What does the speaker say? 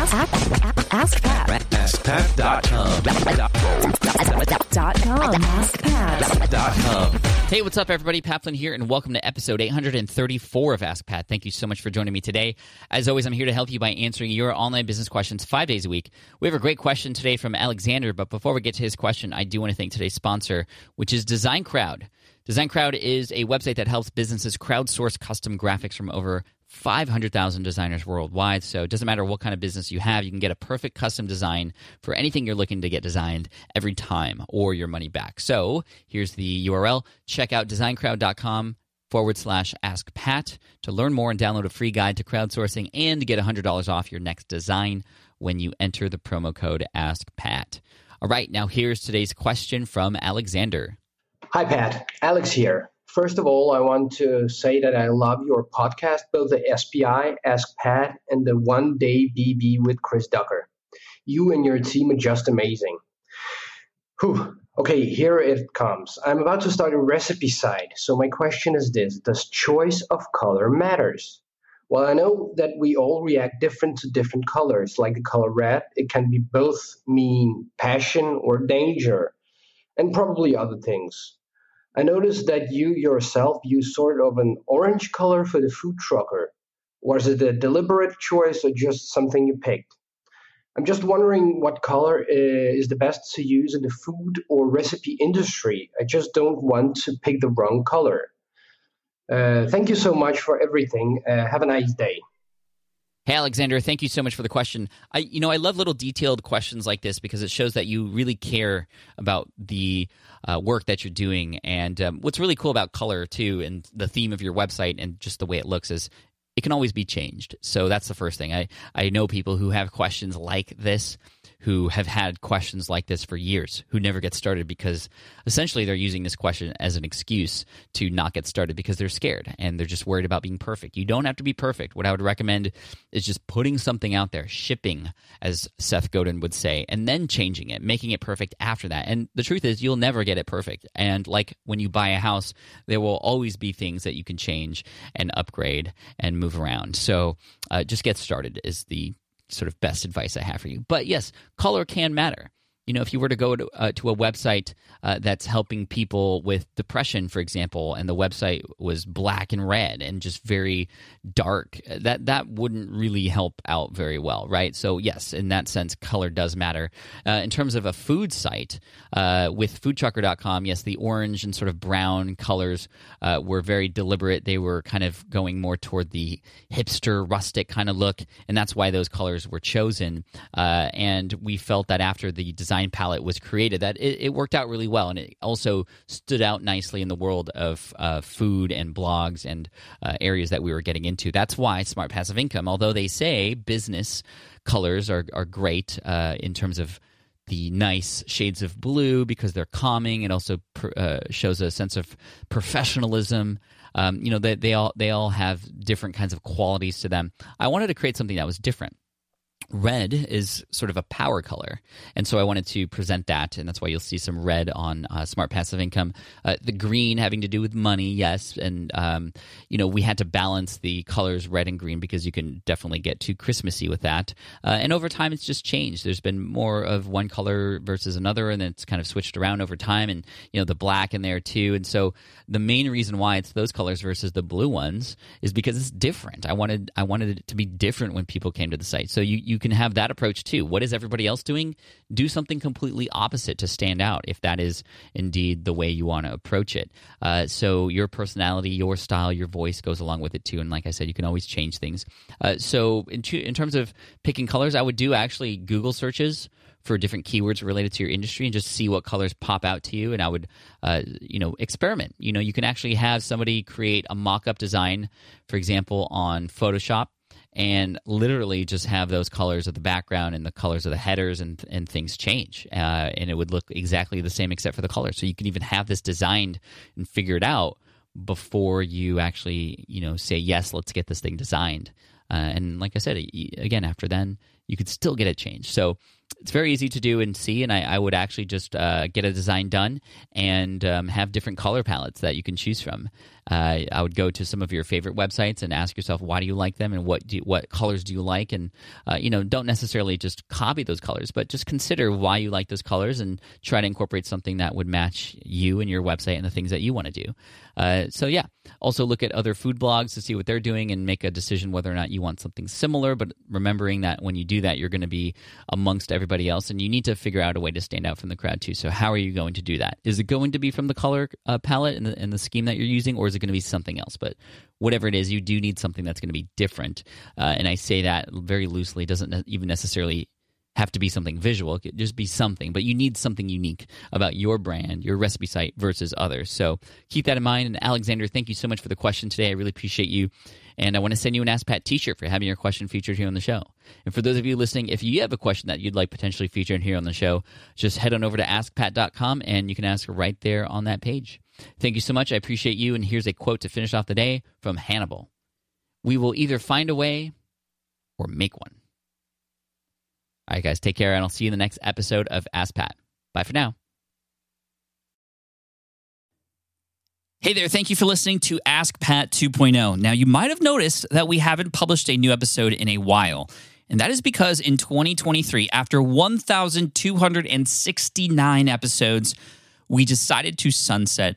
Ask, ask, ask Pat. AskPat.com. Dot com. AskPat. Hey, what's up, everybody? Pat Flynn here, and welcome to episode 834 of Ask Pat. Thank you so much for joining me today. As always, I'm here to help you by answering your online business questions five days a week. We have a great question today from Alexander, but before we get to his question, I do want to thank today's sponsor, which is Design Crowd. Design Crowd is a website that helps businesses crowdsource custom graphics from over 500,000 designers worldwide. So it doesn't matter what kind of business you have, you can get a perfect custom design for anything you're looking to get designed every time or your money back. So here's the URL check out designcrowd.com forward slash ask Pat to learn more and download a free guide to crowdsourcing and get $100 off your next design when you enter the promo code ask Pat. All right, now here's today's question from Alexander. Hi, Pat. Alex here. First of all, I want to say that I love your podcast, both the SPI, Ask Pat, and the One DBB with Chris Ducker. You and your team are just amazing. Whew. Okay, here it comes. I'm about to start a recipe side, so my question is this Does choice of color matters? Well, I know that we all react different to different colors, like the color red. It can be both mean passion or danger, and probably other things. I noticed that you yourself use sort of an orange color for the Food Truckr. Was it a deliberate choice or just something you picked? I'm just wondering what color uh, is the best to use in the food or recipe industry. I just don't want to pick the wrong color. Uh, thank you so much for everything. Uh, have a nice day. Hey Alexander, thank you so much for the question. I you know I love little detailed questions like this because it shows that you really care about the uh, work that you're doing. And um, what's really cool about color too, and the theme of your website and just the way it looks is it can always be changed. So that's the first thing. I I know people who have questions like this who have had questions like this for years who never get started because essentially they're using this question as an excuse to not get started because they're scared and they're just worried about being perfect. You don't have to be perfect. What I would recommend is just putting something out there, shipping, as Seth Godin would say, and then changing it, making it perfect after that. And the truth is, you'll never get it perfect. And like when you buy a house, there will always be things that you can change and upgrade and move around. So uh, just get started is the sort of best advice I have for you. But yes, color can matter. You know, if you were to go to, uh, to a website uh, that's helping people with depression, for example, and the website was black and red and just very dark, that that wouldn't really help out very well, right? So yes, in that sense, color does matter. Uh, in terms of a food site, uh, with foodtruckr.com, yes, the orange and sort of brown colors uh, were very deliberate. They were kind of going more toward the hipster, rustic kind of look, and that's why those colors were chosen. Uh, and we felt that after the design palette was created, that it, it, worked out really well, and it also stood out nicely in the world of uh, food and blogs and uh, areas that we were getting into. That's why Smart Passive Income, although they say business colors are are great uh, in terms of the nice shades of blue because they're calming. It also uh, shows a sense of professionalism. Um, you know, they, they all they all have different kinds of qualities to them. I wanted to create something that was different red is sort of a power color. And so i wanted to present that and that's why you'll see some red on uh, smart passive income. Uh, the green having to do with money yes and um, you know we had to balance the colors red and green because you can definitely get too christmassy with that. Uh, and over time it's just changed. There's been more of one color versus another and it's kind of switched around over time and you know the black in there too. And so the main reason why it's those colors versus the blue ones is because it's different. I wanted i wanted it to be different when people came to the site. So you you can have that approach too. What is everybody else doing? Do something completely opposite to stand out if that is indeed the way you want to approach it. Uh, so your personality, your style, your voice goes along with it too. And like I said, you can always change things. Uh, so in, in terms of picking colors, I would do actually Google searches for different keywords related to your industry and just see what colors pop out to you and i would uh, you know experiment you know you can actually have somebody create a mock-up design for example on photoshop and literally just have those colors of the background and the colors of the headers and and things change uh, and it would look exactly the same except for the color. So you can even have this designed and figured out before you actually you know say yes let's get this thing designed. Uh, and like i said again after then you could still get it changed. So it's very easy to do and see, and I, I would actually just uh, get a design done and um, have different color palettes that you can choose from. Uh, I would go to some of your favorite websites and ask yourself why do you like them and what do you, what colors do you like, and uh, you know don't necessarily just copy those colors, but just consider why you like those colors and try to incorporate something that would match you and your website and the things that you want to do. Uh, so yeah, also look at other food blogs to see what they're doing and make a decision whether or not you want something similar. But remembering that when you do that, you're going to be amongst everybody else, and you need to figure out a way to stand out from the crowd too. So how are you going to do that? Is it going to be from the color uh, palette and the, and the scheme that you're using, or is it going to be something else? But whatever it is, you do need something that's going to be different. Uh, and I say that very loosely; doesn't even necessarily have to be something visual. It could just be something, but you need something unique about your brand, your recipe site versus others. So keep that in mind. And Alexander, thank you so much for the question today. I really appreciate you. And I want to send you an Ask Pat t-shirt for having your question featured here on the show. And for those of you listening, if you have a question that you'd like potentially featured here on the show, just head on over to askpat.com and you can ask right there on that page. Thank you so much. I appreciate you. And here's a quote to finish off the day from Hannibal. We will either find a way or make one. All right, guys, take care, and I'll see you in the next episode of Ask Pat. Bye for now. Hey there, thank you for listening to Ask Pat 2.0. Now, you might have noticed that we haven't published a new episode in a while. And that is because in 2023, after 1,269 episodes, we decided to sunset